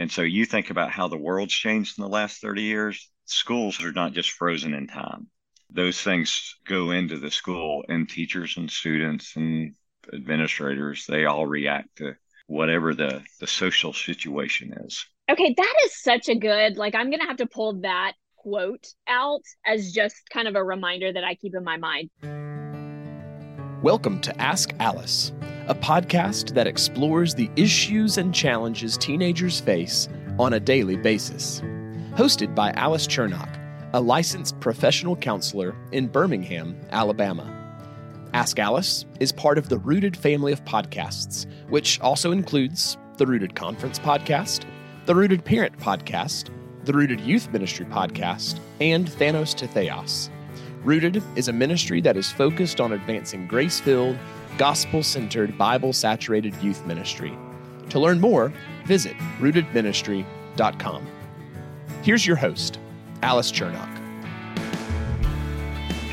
And so you think about how the world's changed in the last 30 years, schools are not just frozen in time. Those things go into the school, and teachers and students and administrators, they all react to whatever the, the social situation is. Okay, that is such a good, like, I'm going to have to pull that quote out as just kind of a reminder that I keep in my mind. Welcome to Ask Alice, a podcast that explores the issues and challenges teenagers face on a daily basis. Hosted by Alice Chernock, a licensed professional counselor in Birmingham, Alabama. Ask Alice is part of the Rooted family of podcasts, which also includes the Rooted Conference podcast, the Rooted Parent podcast, the Rooted Youth Ministry podcast, and Thanos to Theos. Rooted is a ministry that is focused on advancing grace filled, gospel centered, Bible saturated youth ministry. To learn more, visit rootedministry.com. Here's your host, Alice Chernock.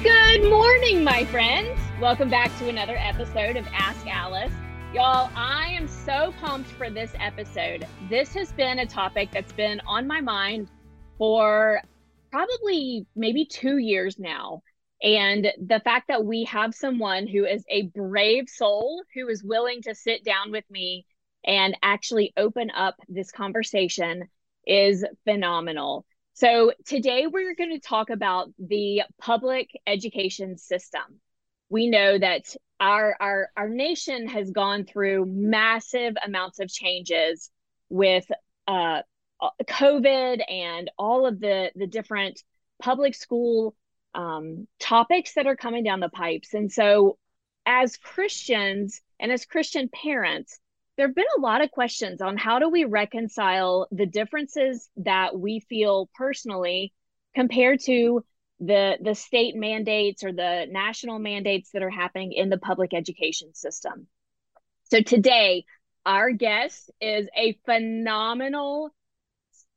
Good morning, my friends. Welcome back to another episode of Ask Alice. Y'all, I am so pumped for this episode. This has been a topic that's been on my mind for probably maybe two years now. And the fact that we have someone who is a brave soul who is willing to sit down with me and actually open up this conversation is phenomenal. So, today we're going to talk about the public education system. We know that our our our nation has gone through massive amounts of changes with uh, uh, COVID and all of the the different public school um, topics that are coming down the pipes. And so, as Christians and as Christian parents, there have been a lot of questions on how do we reconcile the differences that we feel personally compared to the the state mandates or the national mandates that are happening in the public education system. So today, our guest is a phenomenal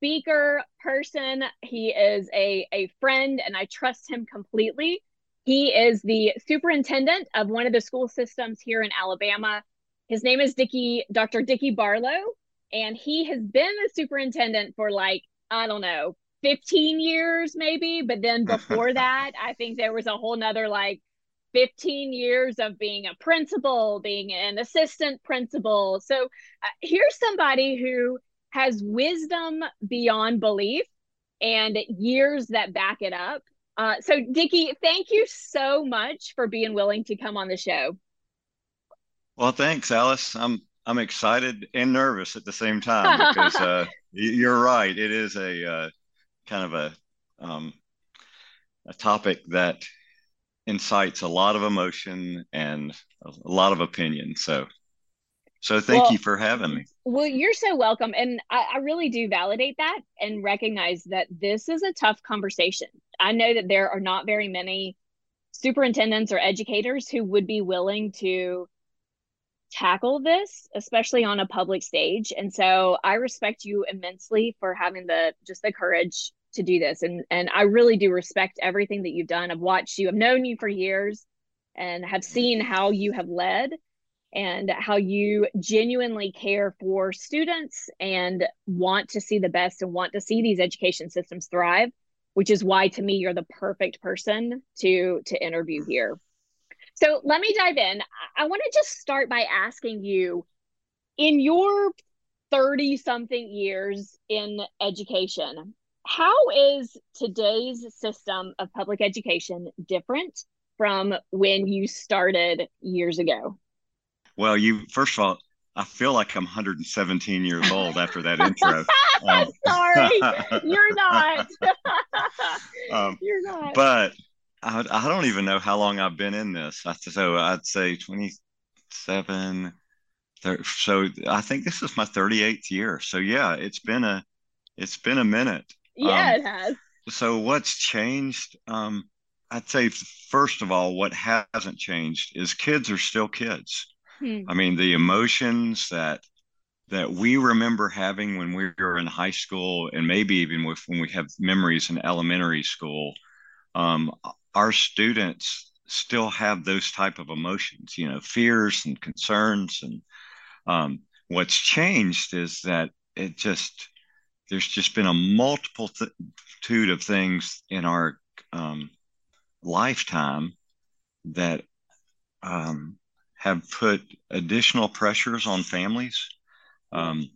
speaker person. He is a, a friend, and I trust him completely. He is the superintendent of one of the school systems here in Alabama. His name is Dicky, Dr. Dicky Barlow, and he has been the superintendent for like, I don't know, 15 years maybe but then before that i think there was a whole nother like 15 years of being a principal being an assistant principal so uh, here's somebody who has wisdom beyond belief and years that back it up. Uh, so dicky thank you so much for being willing to come on the show. Well thanks alice. I'm i'm excited and nervous at the same time because uh, you're right. It is a uh, kind of a um, a topic that incites a lot of emotion and a lot of opinion. So, so thank well, you for having me. Well, you're so welcome, and I, I really do validate that and recognize that this is a tough conversation. I know that there are not very many superintendents or educators who would be willing to tackle this especially on a public stage and so i respect you immensely for having the just the courage to do this and and I really do respect everything that you've done. I've watched you, I've known you for years and have seen how you have led and how you genuinely care for students and want to see the best and want to see these education systems thrive, which is why to me you're the perfect person to to interview here. So let me dive in. I want to just start by asking you in your 30 something years in education, how is today's system of public education different from when you started years ago? Well, you first of all, I feel like I'm 117 years old after that intro. Um, Sorry, you're not. um, you're not. But I, I don't even know how long I've been in this. So I'd say 27. 30, so I think this is my 38th year. So yeah, it's been a it's been a minute. Yeah, um, it has. So what's changed? Um, I'd say first of all, what hasn't changed is kids are still kids. Hmm. I mean, the emotions that that we remember having when we were in high school, and maybe even with when we have memories in elementary school, um, our students still have those type of emotions. You know, fears and concerns, and um, what's changed is that it just there's just been a multitude of things in our um, lifetime that um, have put additional pressures on families. Um,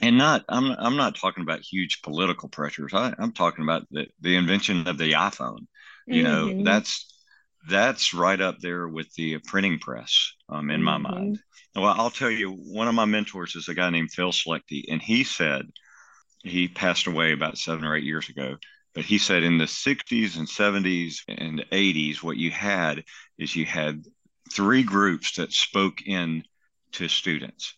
and not, I'm, I'm not talking about huge political pressures. I, am talking about the, the invention of the iPhone. You mm-hmm. know, that's that's right up there with the printing press um, in mm-hmm. my mind. Well, I'll tell you, one of my mentors is a guy named Phil Schlechty, and he said he passed away about seven or eight years ago. But he said in the 60s and 70s and 80s, what you had is you had three groups that spoke in to students.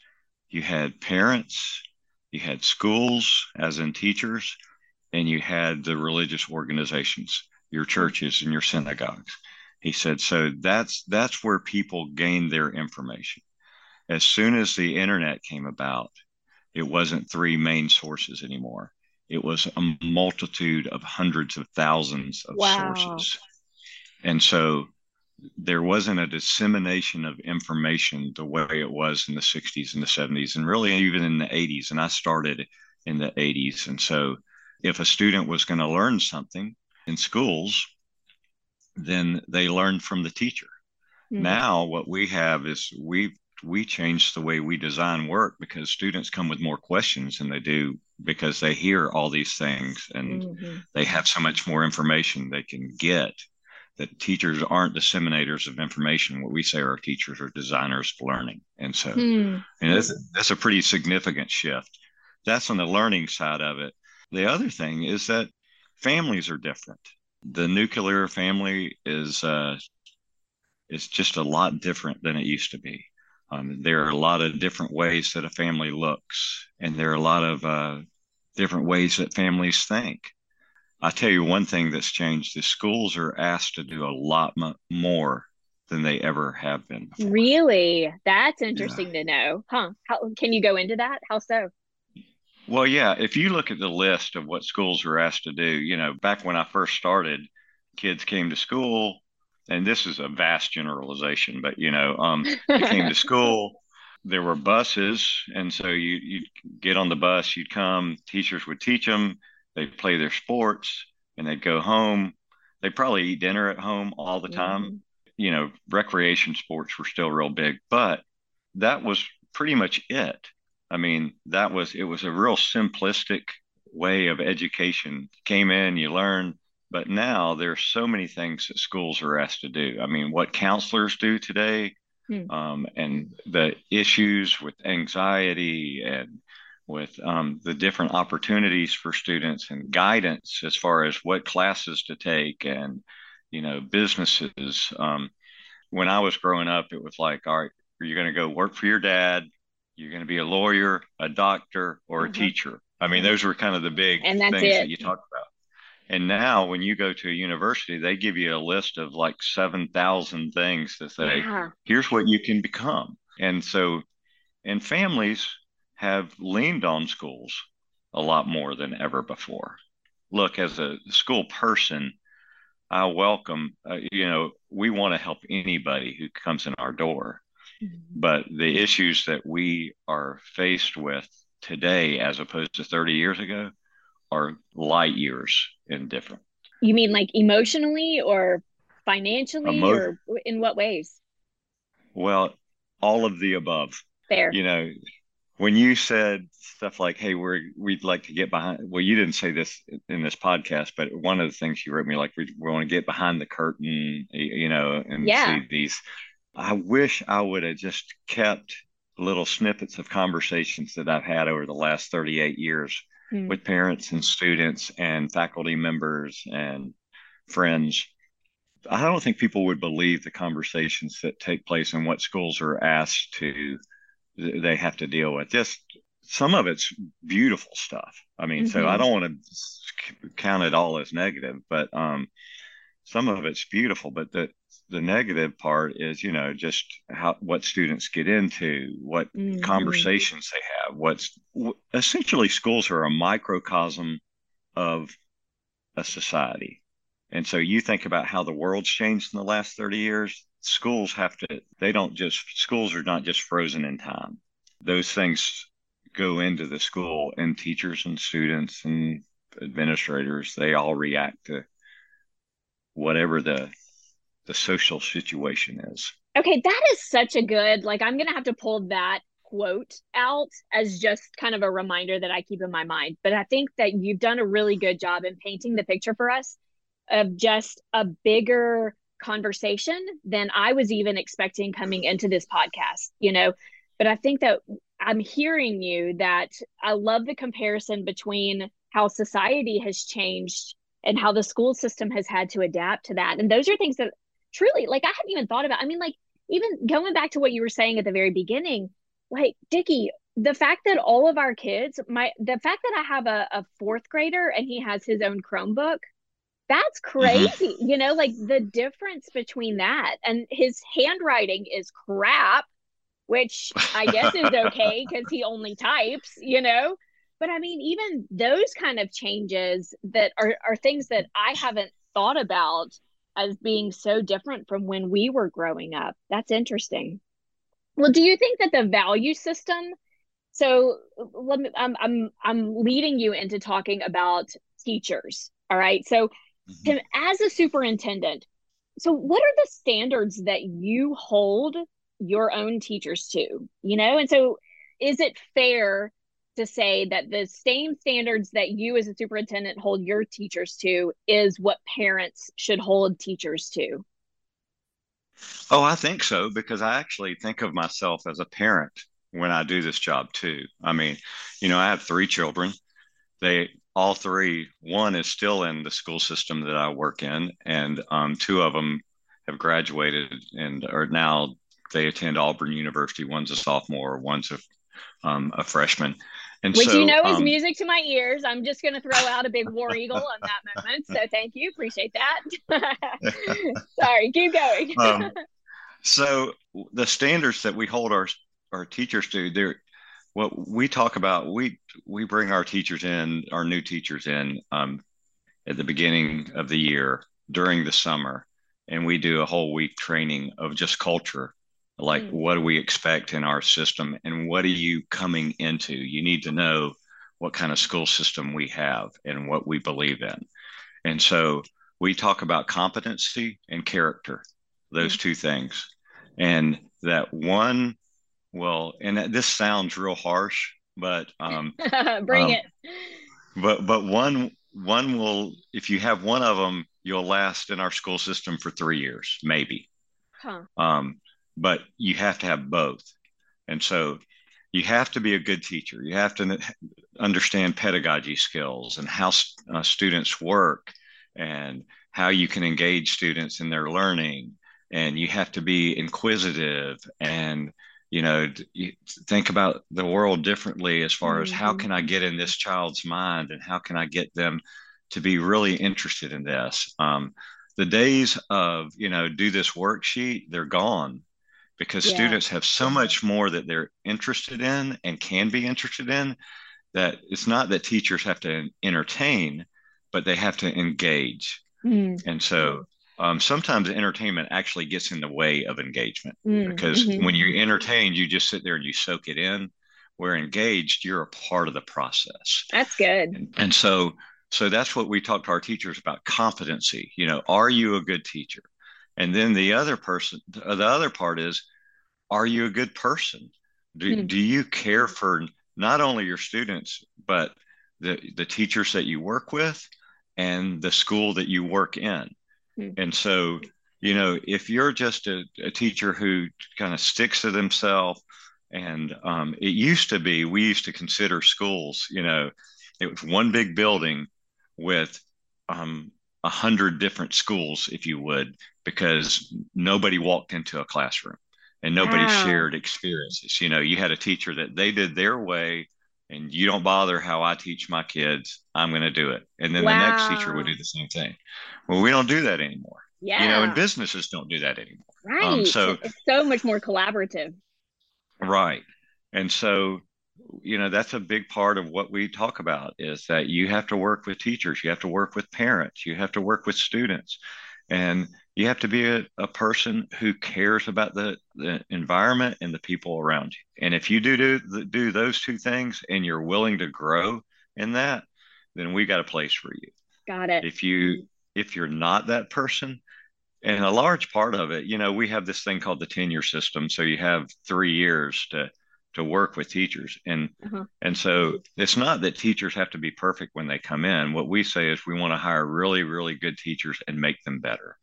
You had parents, you had schools, as in teachers, and you had the religious organizations, your churches and your synagogues. He said, so that's that's where people gained their information. As soon as the internet came about, it wasn't three main sources anymore. It was a multitude of hundreds of thousands of wow. sources. And so there wasn't a dissemination of information the way it was in the 60s and the 70s, and really even in the 80s. And I started in the 80s. And so if a student was going to learn something in schools, then they learned from the teacher. Mm-hmm. Now, what we have is we we changed the way we design work because students come with more questions than they do because they hear all these things and mm-hmm. they have so much more information they can get that teachers aren't disseminators of information. What we say our teachers are designers of learning. And so mm. and that's, that's a pretty significant shift. That's on the learning side of it. The other thing is that families are different the nuclear family is uh, is just a lot different than it used to be. Um, there are a lot of different ways that a family looks, and there are a lot of uh, different ways that families think. I tell you one thing that's changed: the schools are asked to do a lot more than they ever have been. Before. Really, that's interesting yeah. to know, huh? How can you go into that? How so? Well, yeah, if you look at the list of what schools are asked to do, you know, back when I first started, kids came to school, and this is a vast generalization, but you know, um, they came to school. There were buses, and so you you get on the bus, you'd come. Teachers would teach them. They'd play their sports, and they'd go home. They'd probably eat dinner at home all the time. Mm-hmm. You know, recreation sports were still real big, but that was pretty much it I mean, that was it was a real simplistic way of education. Came in, you learn, but now there's so many things that schools are asked to do. I mean, what counselors do today, hmm. um, and the issues with anxiety and with um, the different opportunities for students and guidance as far as what classes to take and you know businesses. Um, when I was growing up, it was like, all right, are you going to go work for your dad you're going to be a lawyer, a doctor, or a mm-hmm. teacher. I mean, those were kind of the big things it. that you talked about. And now, when you go to a university, they give you a list of like 7,000 things to say, yeah. here's what you can become. And so, and families have leaned on schools a lot more than ever before. Look, as a school person, I welcome, uh, you know, we want to help anybody who comes in our door. Mm-hmm. But the issues that we are faced with today, as opposed to 30 years ago, are light years in different. You mean like emotionally or financially, Emo- or in what ways? Well, all of the above. Fair. You know, when you said stuff like, "Hey, we're we'd like to get behind," well, you didn't say this in this podcast, but one of the things you wrote me like, we, we want to get behind the curtain, you know, and yeah. see these I wish I would have just kept little snippets of conversations that I've had over the last 38 years mm. with parents and students and faculty members and friends. I don't think people would believe the conversations that take place and what schools are asked to they have to deal with. Just some of it's beautiful stuff. I mean, mm-hmm. so I mm-hmm. don't want to count it all as negative, but um, some of it's beautiful. But the the negative part is you know just how what students get into what mm-hmm. conversations they have what's essentially schools are a microcosm of a society and so you think about how the world's changed in the last 30 years schools have to they don't just schools are not just frozen in time. Those things go into the school and teachers and students and administrators they all react to whatever the the social situation is. Okay that is such a good like i'm gonna have to pull that quote out as just kind of a reminder that i keep in my mind. But i think that you've done a really good job in painting the picture for us of just a bigger conversation than i was even expecting coming into this podcast you know but i think that I'm hearing you that I love the comparison between how society has changed and how the school system has had to adapt to that. And those are things that truly, like, I hadn't even thought about. I mean, like, even going back to what you were saying at the very beginning, like, Dicky, the fact that all of our kids, my, the fact that I have a, a fourth grader and he has his own Chromebook, that's mm-hmm. crazy. Mm-hmm. You know, like the difference between that and his handwriting is crap which I guess is okay because he only types, you know. But I mean, even those kind of changes that are, are things that I haven't thought about as being so different from when we were growing up. That's interesting. Well, do you think that the value system? So let me, I'm I'm I'm leading you into talking about teachers. All right. So, mm-hmm. as a superintendent, so what are the standards that you hold your own teachers to, you know? And so is it fair to say that the same standards that you as a superintendent hold your teachers to is what parents should hold teachers to? Oh, I think so because I actually think of myself as a parent when I do this job too. I mean, you know, I have three children. They all three, one is still in the school system that I work in, and um, two of them have graduated and are now they attend Auburn University. One's a sophomore, one's a, um, a freshman. And Which so, you know is um, music to my ears. I'm just going to throw out a big war eagle on that moment. So thank you. Appreciate that. Sorry, keep going. um, so the standards that we hold our our teachers to, they're what we talk about. We we bring our teachers in, our new teachers in um, at the beginning of the year during the summer, and we do a whole week training of just culture like mm. what do we expect in our system and what are you coming into you need to know what kind of school system we have and what we believe in and so we talk about competency and character those mm. two things and that one well and this sounds real harsh but um bring um, it but but one one will if you have one of them you'll last in our school system for three years maybe huh. um but you have to have both. And so you have to be a good teacher. You have to understand pedagogy skills and how uh, students work and how you can engage students in their learning. And you have to be inquisitive and you know you think about the world differently as far as mm-hmm. how can i get in this child's mind and how can i get them to be really interested in this um, the days of you know do this worksheet they're gone because yeah. students have so much more that they're interested in and can be interested in that it's not that teachers have to entertain but they have to engage mm. and so um, sometimes entertainment actually gets in the way of engagement mm. because mm-hmm. when you're entertained you just sit there and you soak it in where engaged you're a part of the process that's good and, and so so that's what we talk to our teachers about competency you know are you a good teacher and then the other person, the other part is, are you a good person? Do, mm-hmm. do you care for not only your students, but the, the teachers that you work with and the school that you work in? Mm-hmm. And so, you know, if you're just a, a teacher who kind of sticks to themselves, and um, it used to be, we used to consider schools, you know, it was one big building with um, a hundred different schools, if you would, because nobody walked into a classroom and nobody wow. shared experiences. You know, you had a teacher that they did their way and you don't bother how I teach my kids. I'm going to do it. And then wow. the next teacher would do the same thing. Well, we don't do that anymore. Yeah. You know, and businesses don't do that anymore. Um, right. Um, so it's so much more collaborative. Right. And so, you know, that's a big part of what we talk about is that you have to work with teachers, you have to work with parents, you have to work with students. And you have to be a, a person who cares about the, the environment and the people around you. And if you do, do do those two things and you're willing to grow in that, then we got a place for you. Got it. If you if you're not that person, and a large part of it, you know, we have this thing called the tenure system. So you have three years to to work with teachers and uh-huh. and so it's not that teachers have to be perfect when they come in what we say is we want to hire really really good teachers and make them better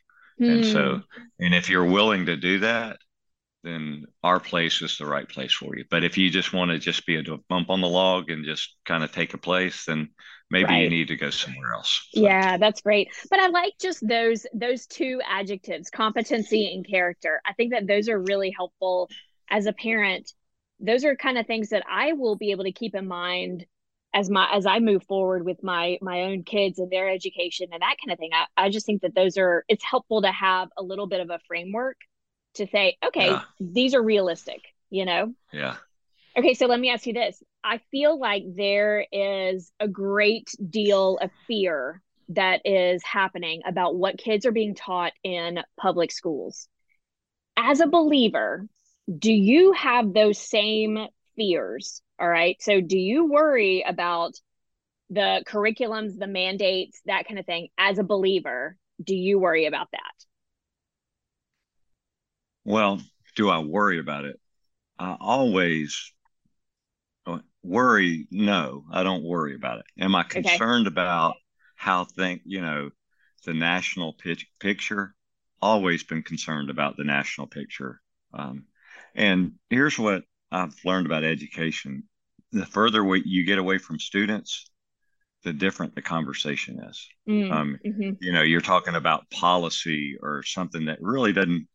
and so, hmm. and if you're willing to do that, then our place is the right place for you. But if you just want to just be a bump on the log and just kind of take a place, then maybe right. you need to go somewhere else. So. Yeah, that's great. But I like just those those two adjectives, competency and character. I think that those are really helpful as a parent. Those are kind of things that I will be able to keep in mind as my as I move forward with my my own kids and their education and that kind of thing. I, I just think that those are it's helpful to have a little bit of a framework to say, okay, yeah. these are realistic, you know? Yeah. Okay, so let me ask you this. I feel like there is a great deal of fear that is happening about what kids are being taught in public schools. As a believer, do you have those same fears all right. So do you worry about the curriculums, the mandates, that kind of thing as a believer? Do you worry about that? Well, do I worry about it? I always uh, worry. No, I don't worry about it. Am I concerned okay. about how think, you know, the national pitch, picture? Always been concerned about the national picture. Um, and here's what I've learned about education the further you get away from students, the different the conversation is. Mm, um, mm-hmm. You know, you're talking about policy or something that really doesn't.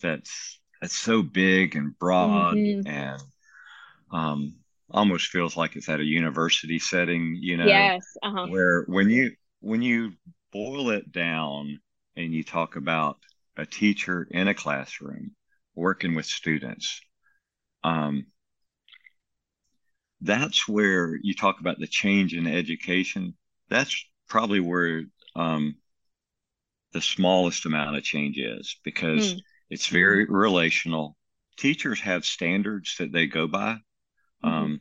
That's that's so big and broad mm-hmm. and um, almost feels like it's at a university setting. You know, yes, uh-huh. where when you when you boil it down and you talk about a teacher in a classroom working with students. Um, that's where you talk about the change in education. That's probably where um, the smallest amount of change is because mm. it's very relational. Teachers have standards that they go by. Mm-hmm. Um,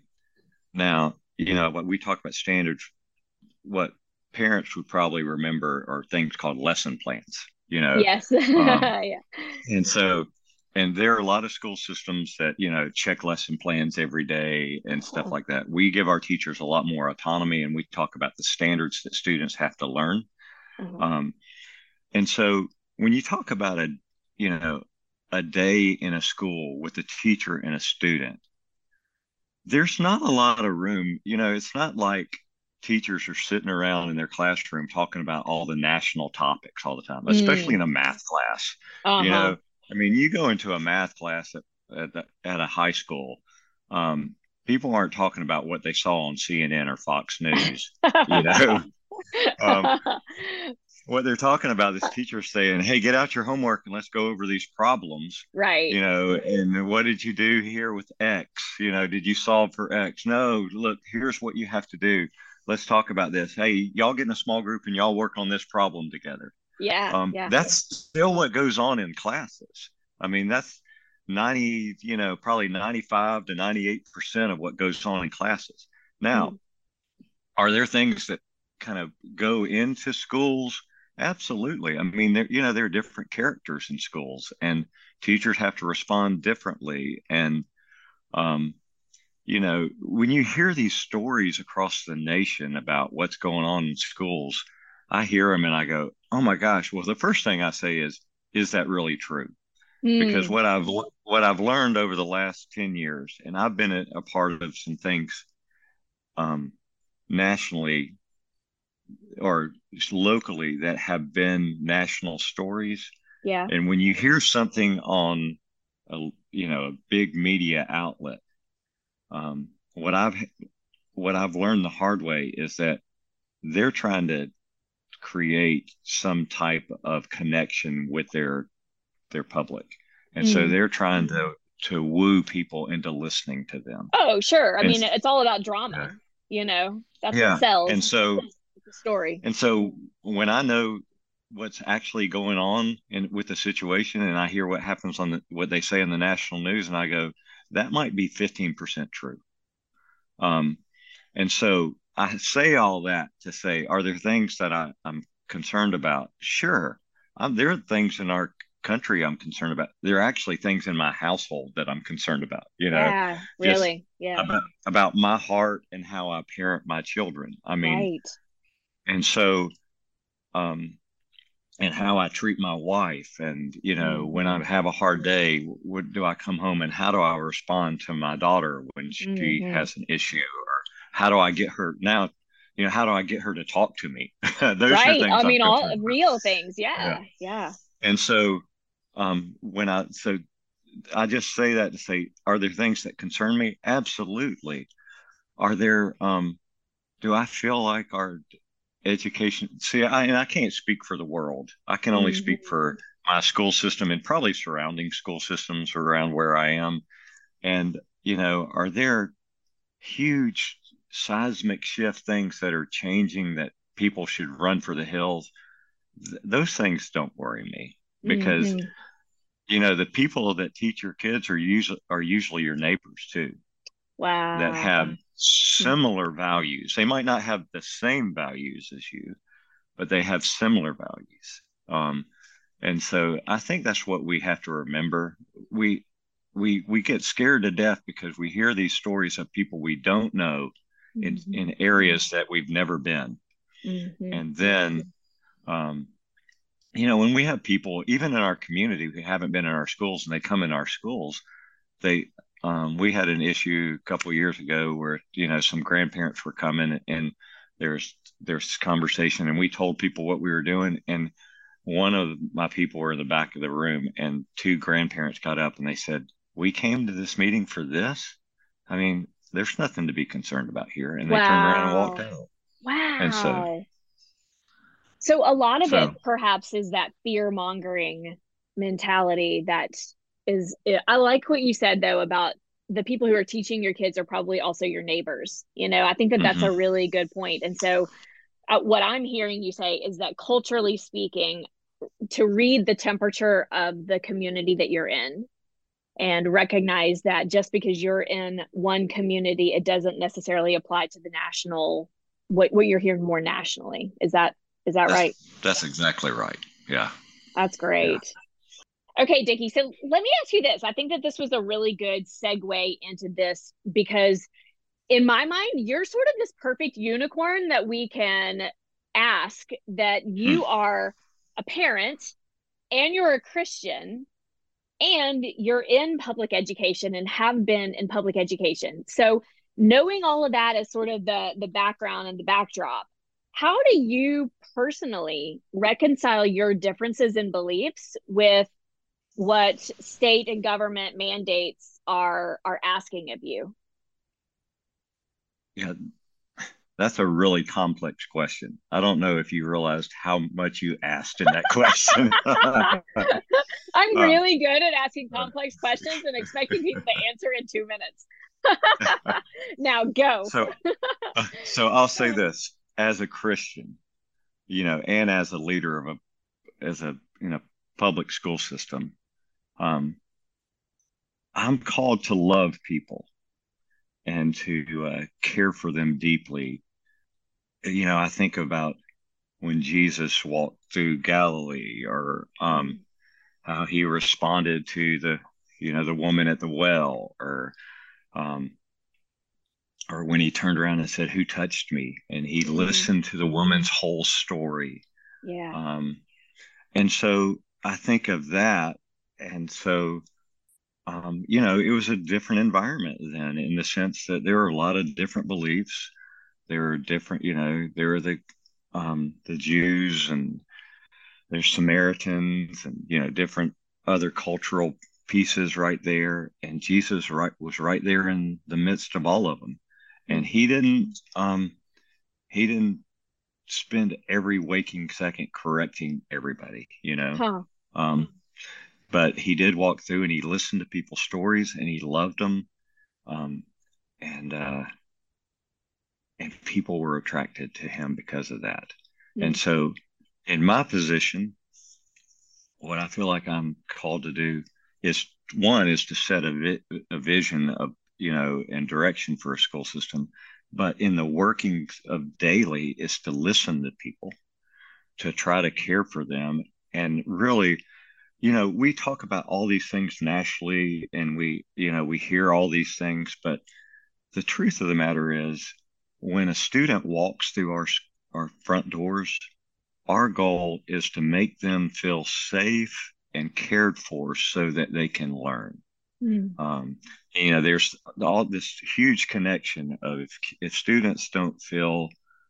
now, you know, what we talk about standards, what parents would probably remember are things called lesson plans, you know? Yes. um, yeah. And so and there are a lot of school systems that you know check lesson plans every day and stuff like that we give our teachers a lot more autonomy and we talk about the standards that students have to learn mm-hmm. um, and so when you talk about a you know a day in a school with a teacher and a student there's not a lot of room you know it's not like teachers are sitting around in their classroom talking about all the national topics all the time especially mm. in a math class uh-huh. you know I mean, you go into a math class at at, at a high school. Um, people aren't talking about what they saw on CNN or Fox News. you know, um, what they're talking about is teachers saying, "Hey, get out your homework and let's go over these problems." Right. You know, and what did you do here with X? You know, did you solve for X? No. Look, here's what you have to do. Let's talk about this. Hey, y'all get in a small group and y'all work on this problem together. Yeah, um, yeah. That's still what goes on in classes. I mean, that's 90, you know, probably 95 to 98% of what goes on in classes. Now, mm. are there things that kind of go into schools? Absolutely. I mean, there, you know, there are different characters in schools and teachers have to respond differently. And, um, you know, when you hear these stories across the nation about what's going on in schools, I hear them and I go, oh my gosh. Well, the first thing I say is, is that really true? Mm. Because what I've what I've learned over the last ten years, and I've been a, a part of some things um, nationally or locally that have been national stories. Yeah. And when you hear something on a you know a big media outlet, um, what I've what I've learned the hard way is that they're trying to create some type of connection with their their public and mm. so they're trying to to woo people into listening to them oh sure i and, mean it's all about drama yeah. you know that's yeah. what sells and so the story and so when i know what's actually going on in with the situation and I hear what happens on the what they say in the national news and I go, that might be 15% true. Um, and so I say all that to say, are there things that I, I'm concerned about? Sure. Um, there are things in our country I'm concerned about. There are actually things in my household that I'm concerned about, you know. Yeah, really. Yeah. About, about my heart and how I parent my children. I mean, right. and so um and how I treat my wife and you know mm-hmm. when I have a hard day what do I come home and how do I respond to my daughter when she mm-hmm. has an issue how do I get her now you know how do I get her to talk to me? Those right. I mean all real things. Yeah. yeah. Yeah. And so um when I so I just say that to say are there things that concern me? Absolutely. Are there um do I feel like our education see i and i can't speak for the world. I can only mm-hmm. speak for my school system and probably surrounding school systems around where i am. And you know are there huge seismic shift things that are changing that people should run for the hills Th- those things don't worry me because mm-hmm. you know the people that teach your kids are usually are usually your neighbors too wow that have similar values. They might not have the same values as you, but they have similar values. Um, and so I think that's what we have to remember. We we we get scared to death because we hear these stories of people we don't know mm-hmm. in areas that we've never been. Mm-hmm. And then um, you know, when we have people, even in our community who haven't been in our schools and they come in our schools, they um, we had an issue a couple years ago where you know some grandparents were coming and there's there's conversation and we told people what we were doing and one of my people were in the back of the room and two grandparents got up and they said we came to this meeting for this i mean there's nothing to be concerned about here and wow. they turned around and walked out wow and so so a lot of so, it perhaps is that fear mongering mentality that is I like what you said though about the people who are teaching your kids are probably also your neighbors. You know, I think that that's mm-hmm. a really good point. And so uh, what I'm hearing you say is that culturally speaking, to read the temperature of the community that you're in and recognize that just because you're in one community, it doesn't necessarily apply to the national what what you're hearing more nationally. Is that is that that's, right? That's exactly right. Yeah. That's great. Yeah. Okay, Dicky. So let me ask you this. I think that this was a really good segue into this because, in my mind, you're sort of this perfect unicorn that we can ask that you hmm. are a parent and you're a Christian and you're in public education and have been in public education. So, knowing all of that as sort of the the background and the backdrop, how do you personally reconcile your differences in beliefs with what state and government mandates are are asking of you? Yeah that's a really complex question. I don't know if you realized how much you asked in that question i'm um, really good at asking complex questions and expecting people to answer in two minutes. Now go. So uh, so i'll say this. As a christian you know and as a leader of a as a you know public school system um, I'm called to love people and to uh, care for them deeply. You know, I think about when Jesus walked through Galilee or um, how he responded to the, you know, the woman at the well or, um, or when he turned around and said, Who touched me? And he mm-hmm. listened to the woman's whole story. Yeah. Um, and so I think of that and so um, you know it was a different environment then in the sense that there were a lot of different beliefs there are different you know there are the um, the jews and there's samaritans and you know different other cultural pieces right there. And jesus right was right there in the midst of all of them. And he didn't um he didn't spend every waking second correcting everybody you know? Huh. um but he did walk through and he listened to people's stories and he loved them. Um, and uh, and people were attracted to him because of that. Mm-hmm. and so in my position, what I feel like I'm called to do is one is to set a, vi- a vision of you know and direction for a school system, but in the workings of daily is to listen to people, to try to care for them, and really you know we talk about all these things nationally and we you know we hear all these things. But the truth of the matter is when a student walks through our our front doors our goal is to make them feel safe and cared for so that they can learn. Mm. Um, you know, there's all this huge connection of if, if students don't feel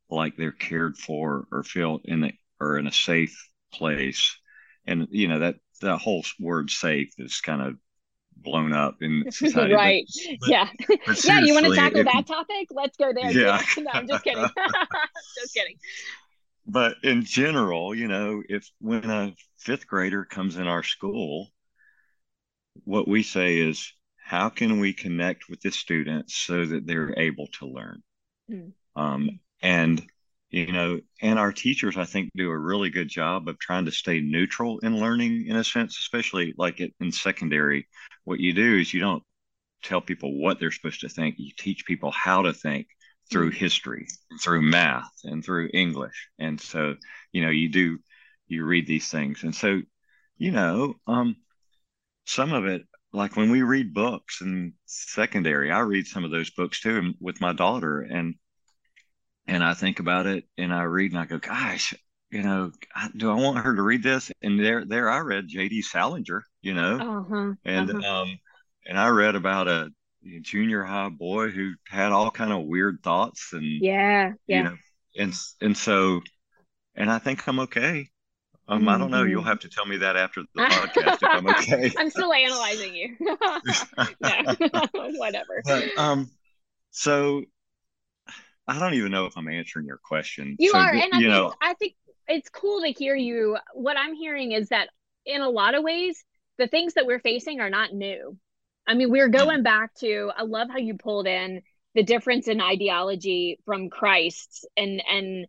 like they're cared for or feel in a, or in a safe place, and you know that that whole word "safe" is kind of blown up in society. right. But, but, yeah. But yeah. You want to tackle that topic? Let's go there. Yeah. no, I'm just kidding. just kidding but in general, you know, if when a fifth grader comes in our school, what we say is, how can we connect with the students so that they're able to learn? Mm. Um, and you know, and our teachers, I think, do a really good job of trying to stay neutral in learning, in a sense, especially like it, in secondary. What you do is you don't tell people what they're supposed to think. You teach people how to think through mm. history, through math, and through English. And so, you know, you do you read these things, and so, you know, um, some of it, like when we read books in secondary, I read some of those books too with my daughter, and and I think about it, and I read, and I go, gosh, you know, do I want her to read this? And there, there, I read J.D. Salinger, you know, uh-huh, and uh-huh. um, and I read about a junior high boy who had all kind of weird thoughts and yeah, yeah, you know, and and so, and I think I'm okay. Um, mm-hmm. I don't know. You'll mm-hmm. have to tell me that after the podcast if I'm okay. I'm still analyzing you. whatever. But, um, so I don't even know if I'm answering your question. You so, are, and I think, know, I think it's cool to hear you. What I'm hearing is that in a lot of ways, the things that we're facing are not new. I mean, we're going back to I love how you pulled in the difference in ideology from Christ and and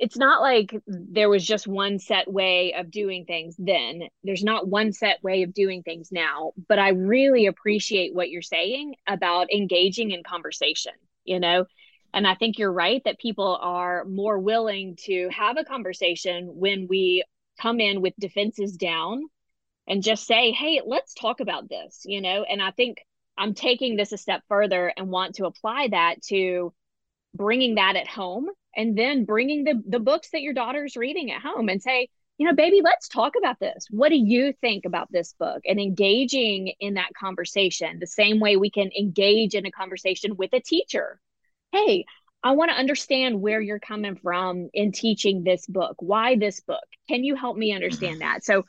it's not like there was just one set way of doing things then. There's not one set way of doing things now, but I really appreciate what you're saying about engaging in conversation, you know? And I think you're right that people are more willing to have a conversation when we come in with defenses down and just say, hey, let's talk about this, you know? And I think I'm taking this a step further and want to apply that to bringing that at home and then bringing the, the books that your daughter's reading at home and say, you know, baby, let's talk about this. What do you think about this book? And engaging in that conversation the same way we can engage in a conversation with a teacher. Hey, I want to understand where you're coming from in teaching this book. Why this book? Can you help me understand mm-hmm. that? So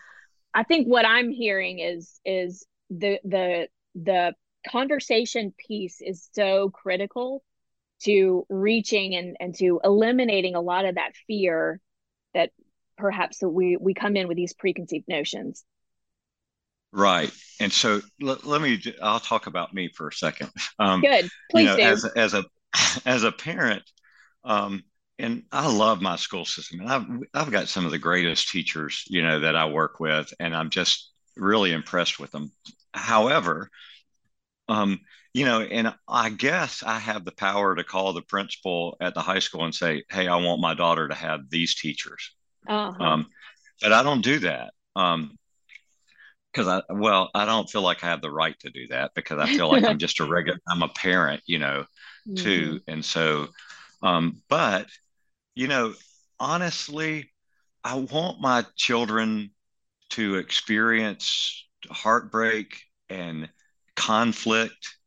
I think what I'm hearing is is the the the conversation piece is so critical to reaching and and to eliminating a lot of that fear that perhaps that we we come in with these preconceived notions. Right. And so l- let me i'll talk about me for a second. Um, good. please you know, do. As, as a as a parent um, and I love my school system, and I've I've got some of the greatest teachers, you know, that I work with, and I'm just really impressed with them. However, um, you know, and I guess I have the power to call the principal at the high school and say, "Hey, I want my daughter to have these teachers," uh-huh. um, but I don't do that. Um, because I well, I don't feel like I have the right to do that because I feel like I'm just a regular. I'm a parent, you know, too, mm-hmm. and so. Um, but you know, honestly, I want my children to experience heartbreak and conflict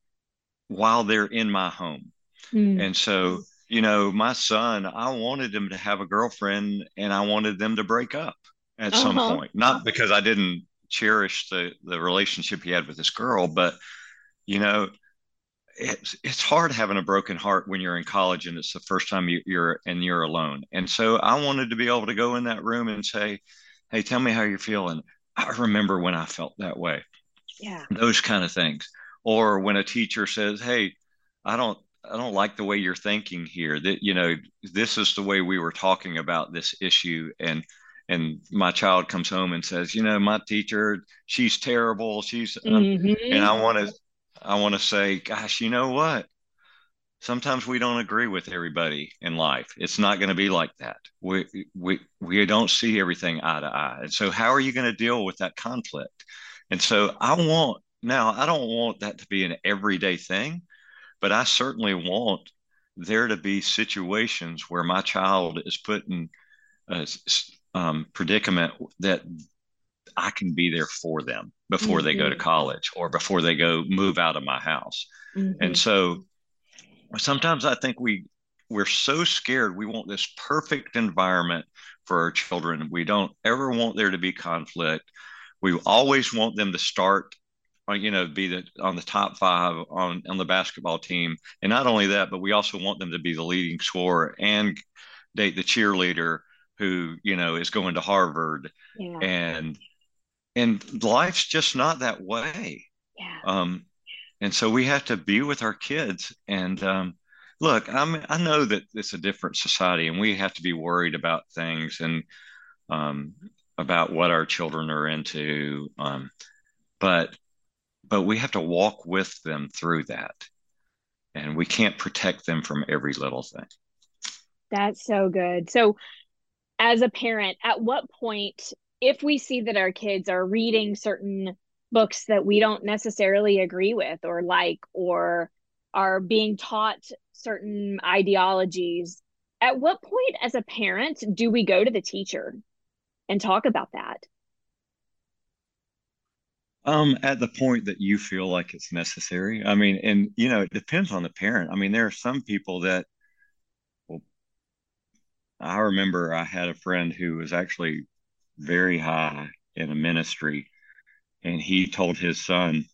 while they're in my home. Mm. And so, you know, my son, I wanted him to have a girlfriend and I wanted them to break up at uh-huh. some point. Not because I didn't cherish the the relationship he had with this girl, but you know, it's it's hard having a broken heart when you're in college and it's the first time you, you're and you're alone. And so I wanted to be able to go in that room and say, "Hey, tell me how you're feeling." I remember when I felt that way. Yeah. Those kind of things. Or when a teacher says, "Hey, I don't I don't like the way you're thinking here. That you know, this is the way we were talking about this issue and and my child comes home and says, you know, my teacher, she's terrible. She's, mm-hmm. and I want to, I want to say, gosh, you know what? Sometimes we don't agree with everybody in life. It's not going to be like that. We, we, we don't see everything eye to eye. And so how are you going to deal with that conflict? And so I want, now I don't want that to be an everyday thing, but I certainly want there to be situations where my child is put in a um, predicament that I can be there for them before mm-hmm. they go to mm-hmm. college or before they go move out of my house. Mm-hmm. And so sometimes I think we we're so scared we want this perfect environment for our children. We don't ever want there to be conflict. We always want them to start uh, you know be the on the top five on on the basketball team and not only that but we also want them to be the leading scorer and date the cheerleader who you know is going to harvard yeah. and and life's just not that way. Yeah. Um and so we have to be with our kids. And um look i'm i know that it's a different society and we have to be worried about things and um about what our children are into um but but we have to walk with them through that. And we can't protect them from every little thing. That's so good. So as a parent at what point if we see that our kids are reading certain books that we don't necessarily agree with or like or are being taught certain ideologies at what point as a parent do we go to the teacher and talk about that um, at the point that you feel like it's necessary. I mean, and you know, it depends on the parent. I mean, there are some people that well, I remember I had a friend who was actually very high in a ministry, and he told his son,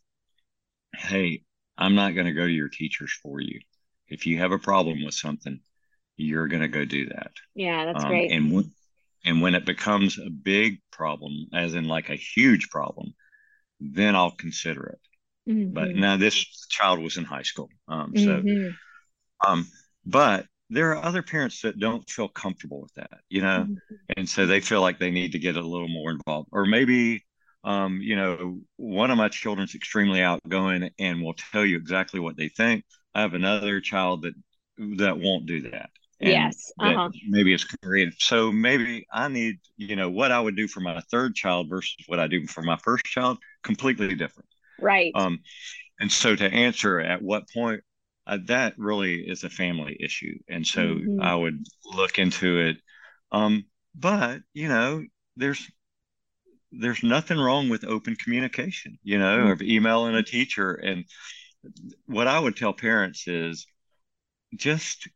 Hey, I'm not going to go to your teachers for you. If you have a problem with something, you're going to go do that. Yeah, that's um, great. And when, and when it becomes a big problem, as in like a huge problem, then I'll consider it. Mm-hmm. But now this child was in high school. Um, so, mm-hmm. um, but there are other parents that don't feel comfortable with that, you know, mm-hmm. and so they feel like they need to get a little more involved. Or maybe, um, you know, one of my children's extremely outgoing and will tell you exactly what they think. I have another child that that won't do that yes uh-huh. maybe it's creative so maybe i need you know what i would do for my third child versus what i do for my first child completely different right um and so to answer at what point uh, that really is a family issue and so mm-hmm. i would look into it um but you know there's there's nothing wrong with open communication you know mm-hmm. of emailing a teacher and what i would tell parents is just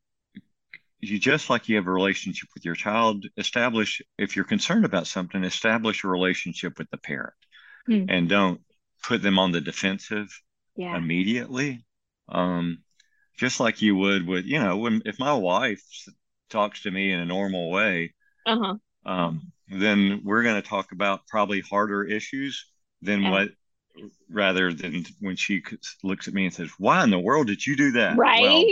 you just like you have a relationship with your child establish if you're concerned about something establish a relationship with the parent hmm. and don't put them on the defensive yeah. immediately um, just like you would with you know when if my wife talks to me in a normal way uh-huh. um, then we're going to talk about probably harder issues than yeah. what rather than when she looks at me and says why in the world did you do that right well,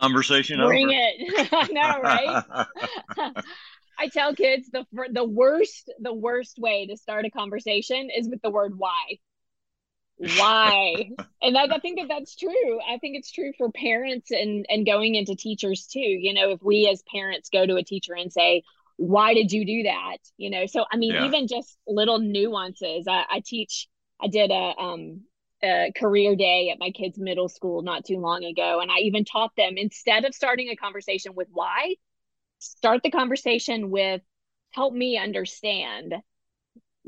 conversation Bring over. it. I know, right? I tell kids the the worst the worst way to start a conversation is with the word why. Why? and that, I think that that's true. I think it's true for parents and and going into teachers too. You know, if we as parents go to a teacher and say, "Why did you do that?" You know, so I mean, yeah. even just little nuances. I, I teach. I did a um a career day at my kids' middle school not too long ago. And I even taught them instead of starting a conversation with why, start the conversation with help me understand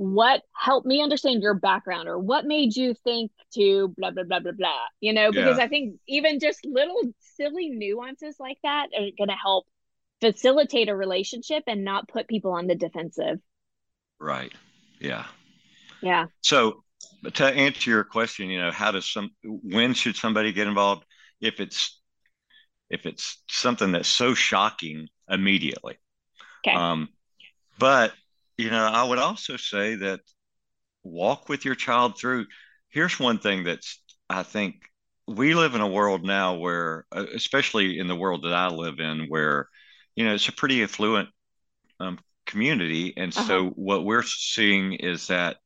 what helped me understand your background or what made you think to blah blah blah blah blah you know because yeah. i think even just little silly nuances like that are going to help facilitate a relationship and not put people on the defensive right yeah yeah so but to answer your question, you know, how does some when should somebody get involved? If it's if it's something that's so shocking immediately. Okay. Um, but you know, I would also say that walk with your child through. Here's one thing that's I think we live in a world now where, uh, especially in the world that I live in, where you know it's a pretty affluent um, community. And uh-huh. so what we're seeing is that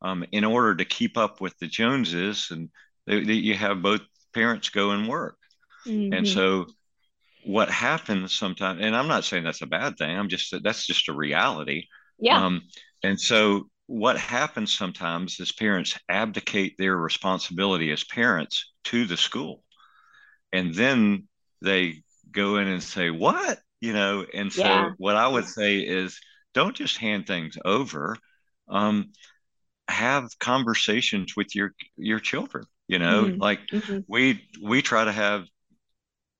um, in order to keep up with the Joneses, and they, they, you have both parents go and work. Mm-hmm. And so what happens sometimes, and I'm not saying that's a bad thing. I'm just that's just a reality. Yeah. Um, and so what happens sometimes is parents abdicate their responsibility as parents to the school, and then they go in and say, "What?" You know. And so yeah. what I would say is, don't just hand things over. Um, have conversations with your your children you know mm-hmm. like mm-hmm. we we try to have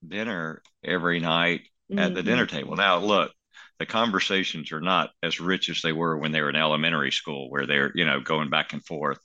dinner every night mm-hmm. at the dinner mm-hmm. table now look the conversations are not as rich as they were when they were in elementary school where they're you know going back and forth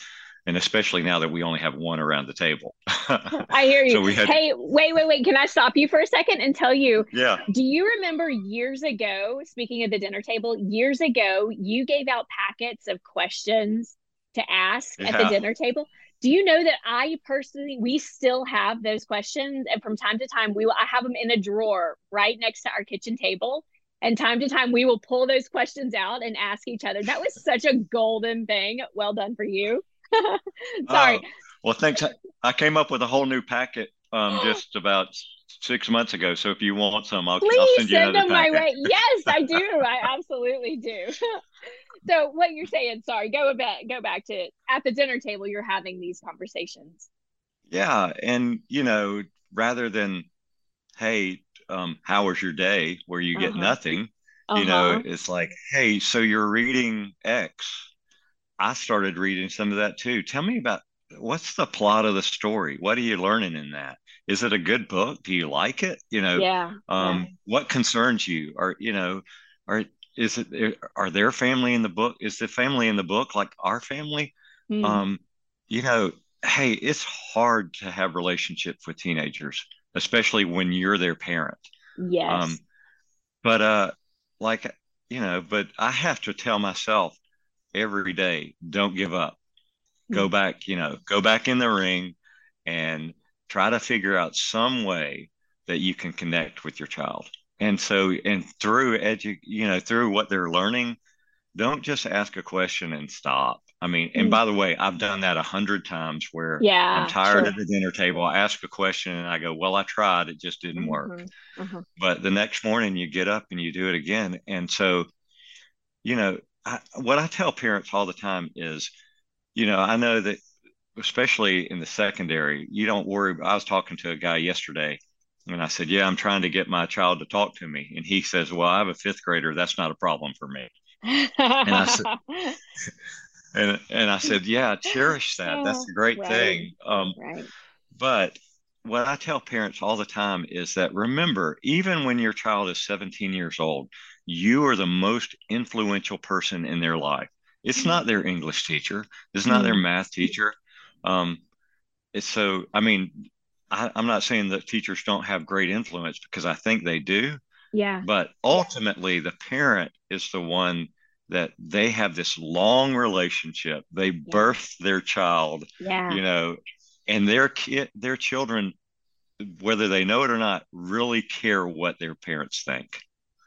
and especially now that we only have one around the table. I hear you. So had... Hey, wait, wait, wait. Can I stop you for a second and tell you? Yeah. Do you remember years ago, speaking of the dinner table, years ago, you gave out packets of questions to ask yeah. at the dinner table? do you know that I personally we still have those questions and from time to time we will I have them in a drawer right next to our kitchen table and time to time we will pull those questions out and ask each other. That was such a golden thing. Well done for you. Sorry. Uh, well, thanks. I came up with a whole new packet um, just about six months ago. So if you want some, I'll, Please I'll send you send them packet. my way. Yes, I do. I absolutely do so what you're saying sorry go back go back to at the dinner table you're having these conversations yeah and you know rather than hey um, how was your day where you get uh-huh. nothing uh-huh. you know uh-huh. it's like hey so you're reading x i started reading some of that too tell me about what's the plot of the story what are you learning in that is it a good book do you like it you know yeah um yeah. what concerns you or you know are is it are their family in the book is the family in the book like our family mm. um you know hey it's hard to have relationships with teenagers especially when you're their parent. Yes. Um but uh like you know but i have to tell myself every day don't give up. Go back you know go back in the ring and try to figure out some way that you can connect with your child. And so and through edu you know through what they're learning don't just ask a question and stop i mean and mm. by the way i've done that a hundred times where yeah i'm tired sure. at the dinner table i ask a question and i go well i tried it just didn't mm-hmm. work mm-hmm. but the next morning you get up and you do it again and so you know I, what i tell parents all the time is you know i know that especially in the secondary you don't worry i was talking to a guy yesterday and I said, Yeah, I'm trying to get my child to talk to me. And he says, Well, I have a fifth grader. That's not a problem for me. and I said, and, and I said, Yeah, cherish that. That's a great right. thing. Um, right. But what I tell parents all the time is that remember, even when your child is 17 years old, you are the most influential person in their life. It's not their English teacher, it's not their mm. math teacher. Um, it's so, I mean, I, I'm not saying that teachers don't have great influence because I think they do. Yeah. But ultimately, the parent is the one that they have this long relationship. They yeah. birth their child. Yeah. You know, and their kid, their children, whether they know it or not, really care what their parents think.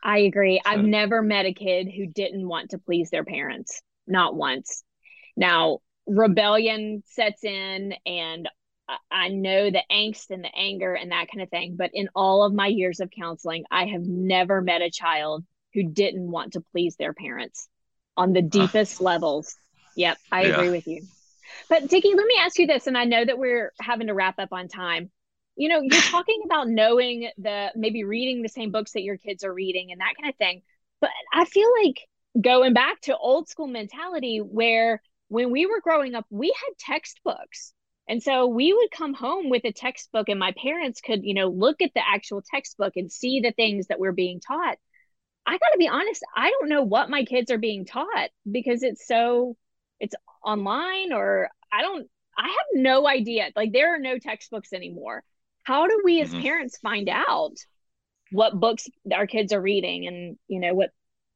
I agree. So, I've never met a kid who didn't want to please their parents, not once. Now, rebellion sets in and I know the angst and the anger and that kind of thing. But in all of my years of counseling, I have never met a child who didn't want to please their parents on the deepest levels. Yep, I yeah. agree with you. But Dicky, let me ask you this, and I know that we're having to wrap up on time. You know, you're talking about knowing the maybe reading the same books that your kids are reading and that kind of thing. But I feel like going back to old school mentality where when we were growing up, we had textbooks and so we would come home with a textbook, and my parents could, you know, look at the actual textbook and see the things that we're being taught. I got to be honest, I don't know what my kids are being taught because it's so, it's online or I don't, I have no idea. Like there are no textbooks anymore. How do we as mm-hmm. parents find out what books our kids are reading and, you know, what,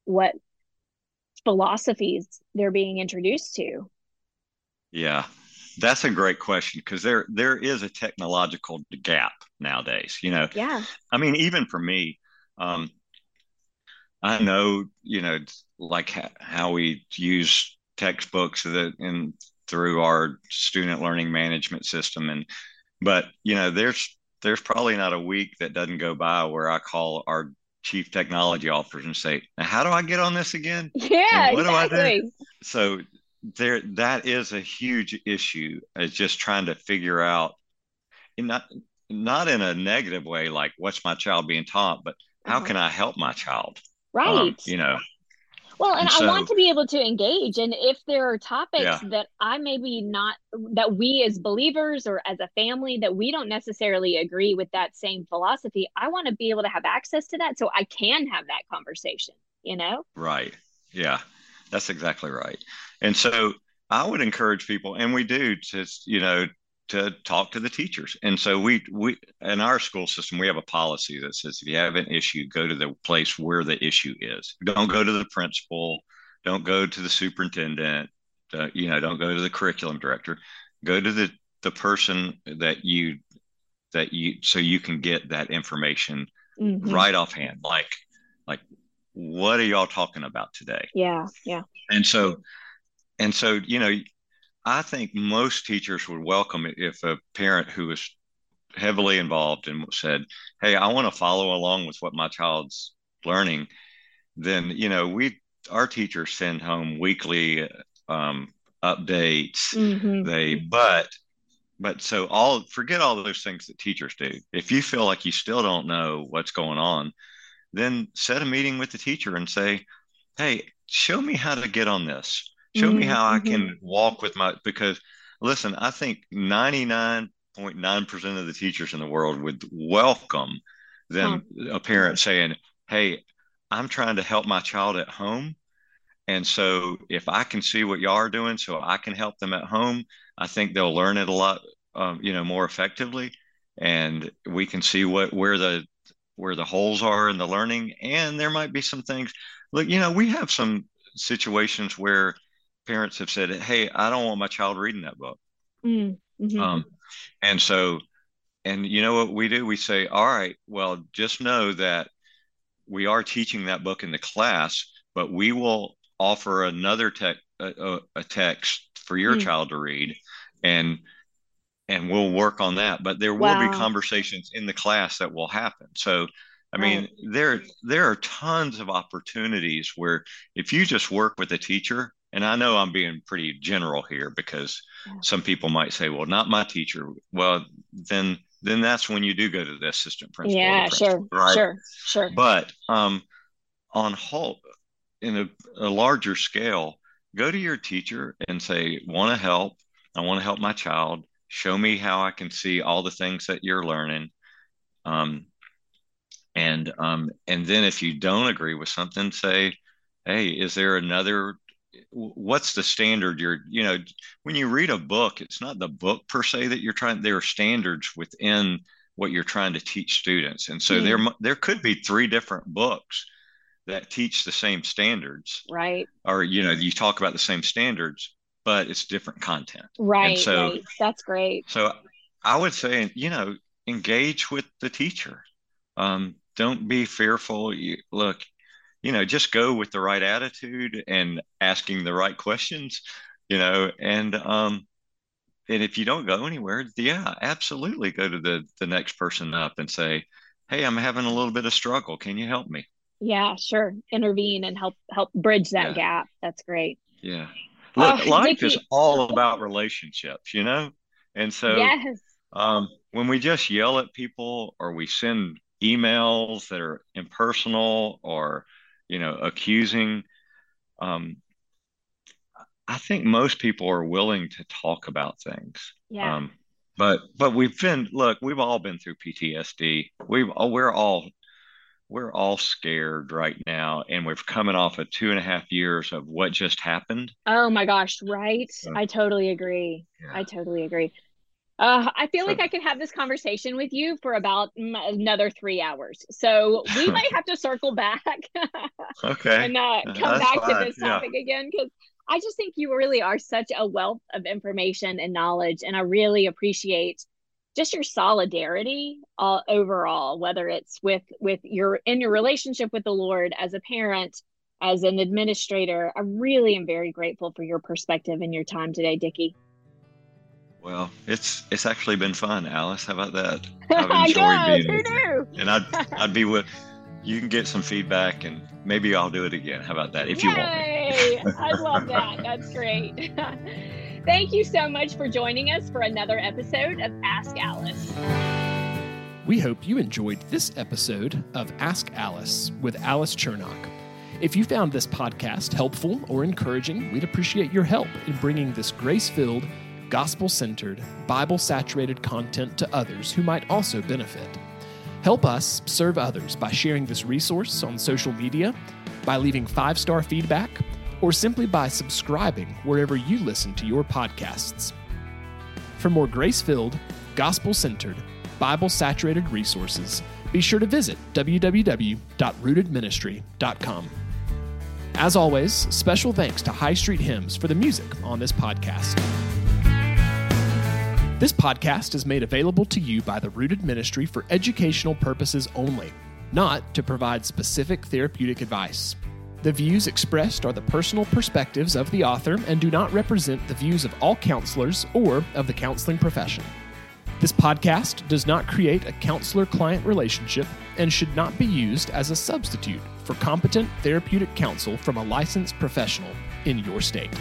what philosophies they're being introduced to? Yeah, that's a great question because there there is a technological gap nowadays. You know, yeah. I mean, even for me, um, I know, you know, like how we use textbooks that in through our student learning management system and but you know there's there's probably not a week that doesn't go by where I call our chief technology officers and say, "How do I get on this again? Yeah, what exactly. do I do?" So there, that is a huge issue. Is just trying to figure out, not not in a negative way, like what's my child being taught, but how uh-huh. can I help my child? Right. Um, you know, well, and, and so, I want to be able to engage. And if there are topics yeah. that I maybe not, that we as believers or as a family, that we don't necessarily agree with that same philosophy, I want to be able to have access to that so I can have that conversation, you know? Right. Yeah, that's exactly right. And so I would encourage people, and we do, to, you know, to talk to the teachers. And so we we in our school system we have a policy that says if you have an issue, go to the place where the issue is. Don't go to the principal. Don't go to the superintendent. Uh, you know, don't go to the curriculum director. Go to the the person that you that you so you can get that information mm-hmm. right offhand. Like like what are y'all talking about today? Yeah, yeah. And so and so you know I think most teachers would welcome it if a parent who was heavily involved and said, "Hey, I want to follow along with what my child's learning." Then you know we our teachers send home weekly um, updates. Mm-hmm. They but but so all forget all those things that teachers do. If you feel like you still don't know what's going on, then set a meeting with the teacher and say, "Hey, show me how to get on this." Show mm-hmm, me how I can mm-hmm. walk with my because listen, I think 99.9% of the teachers in the world would welcome them huh. a parent saying, Hey, I'm trying to help my child at home. And so if I can see what y'all are doing so I can help them at home, I think they'll learn it a lot um, you know, more effectively. And we can see what where the where the holes are in the learning. And there might be some things. Look, you know, we have some situations where parents have said, "Hey, I don't want my child reading that book." Mm-hmm. Um, and so, and you know what we do? We say, "All right, well, just know that we are teaching that book in the class, but we will offer another text, a, a, text for your mm-hmm. child to read, and." and we'll work on that but there wow. will be conversations in the class that will happen so I mean, right. there there are tons of opportunities where if you just work with a teacher and I know I'm being pretty general here because some people might say, well, not my teacher. Well, then then that's when you do go to the assistant principal. Yeah, principal, sure, right? sure, sure. But um, on whole, in a, a larger scale, go to your teacher and say, want to help. I want to help my child. Show me how I can see all the things that you're learning. Um, and um, and then if you don't agree with something, say, hey, is there another what's the standard you're you know when you read a book it's not the book per se that you're trying there are standards within what you're trying to teach students. And so mm. there there could be three different books that teach the same standards. Right. Or you know you talk about the same standards but it's different content. Right and so right. that's great. So i would say you know engage with the teacher. Um, don't be fearful. You, look you know just go with the right attitude and asking the right questions you know and um and if you don't go anywhere yeah absolutely go to the the next person up and say hey i'm having a little bit of struggle. Can you help me? Yeah sure. Intervene and help help bridge that yeah. gap. That's great. Yeah. Look, uh, life Nikki, is all about relationships you know? And so yes. um when we just yell at people or we send emails that are impersonal or you know, accusing. Um, I think most people are willing to talk about things. Yeah. Um, but but we've been look, we've all been through PTSD. We've oh, we're all we're all scared right now, and we're coming off of two and a half years of what just happened. Oh my gosh! Right? So, I totally agree. Yeah. I totally agree. Uh, I feel like I could have this conversation with you for about another three hours. So we might have to circle back. okay. And uh, come That's back fine. to this topic yeah. again because I just think you really are such a wealth of information and knowledge. And I really appreciate just your solidarity all overall whether it's with with your in your relationship with the lord as a parent as an administrator i really am very grateful for your perspective and your time today dicky well it's it's actually been fun alice. How about that? I've enjoyed being with you. and i'd i'd be with you can get some feedback and maybe i'll do it again. How about that if Yay! you want me? I love that. That's great. Thank you so much for joining us for another episode of Ask Alice. We hope you enjoyed this episode of Ask Alice with Alice Churnock. If you found this podcast helpful or encouraging, we'd appreciate your help in bringing this grace filled, gospel centered, Bible saturated content to others who might also benefit. Help us serve others by sharing this resource on social media, by leaving five star feedback or simply by subscribing wherever you listen to your podcasts. For more grace filled, gospel centered, Bible saturated resources, be sure to visit www.rootedministry.com. As always, special thanks to High Street Hymns for the music on this podcast. This podcast is made available to you by the Rooted Ministry for educational purposes only, not to provide specific therapeutic advice. The views expressed are the personal perspectives of the author and do not represent the views of all counselors or of the counseling profession. This podcast does not create a counselor client relationship and should not be used as a substitute for competent therapeutic counsel from a licensed professional in your state.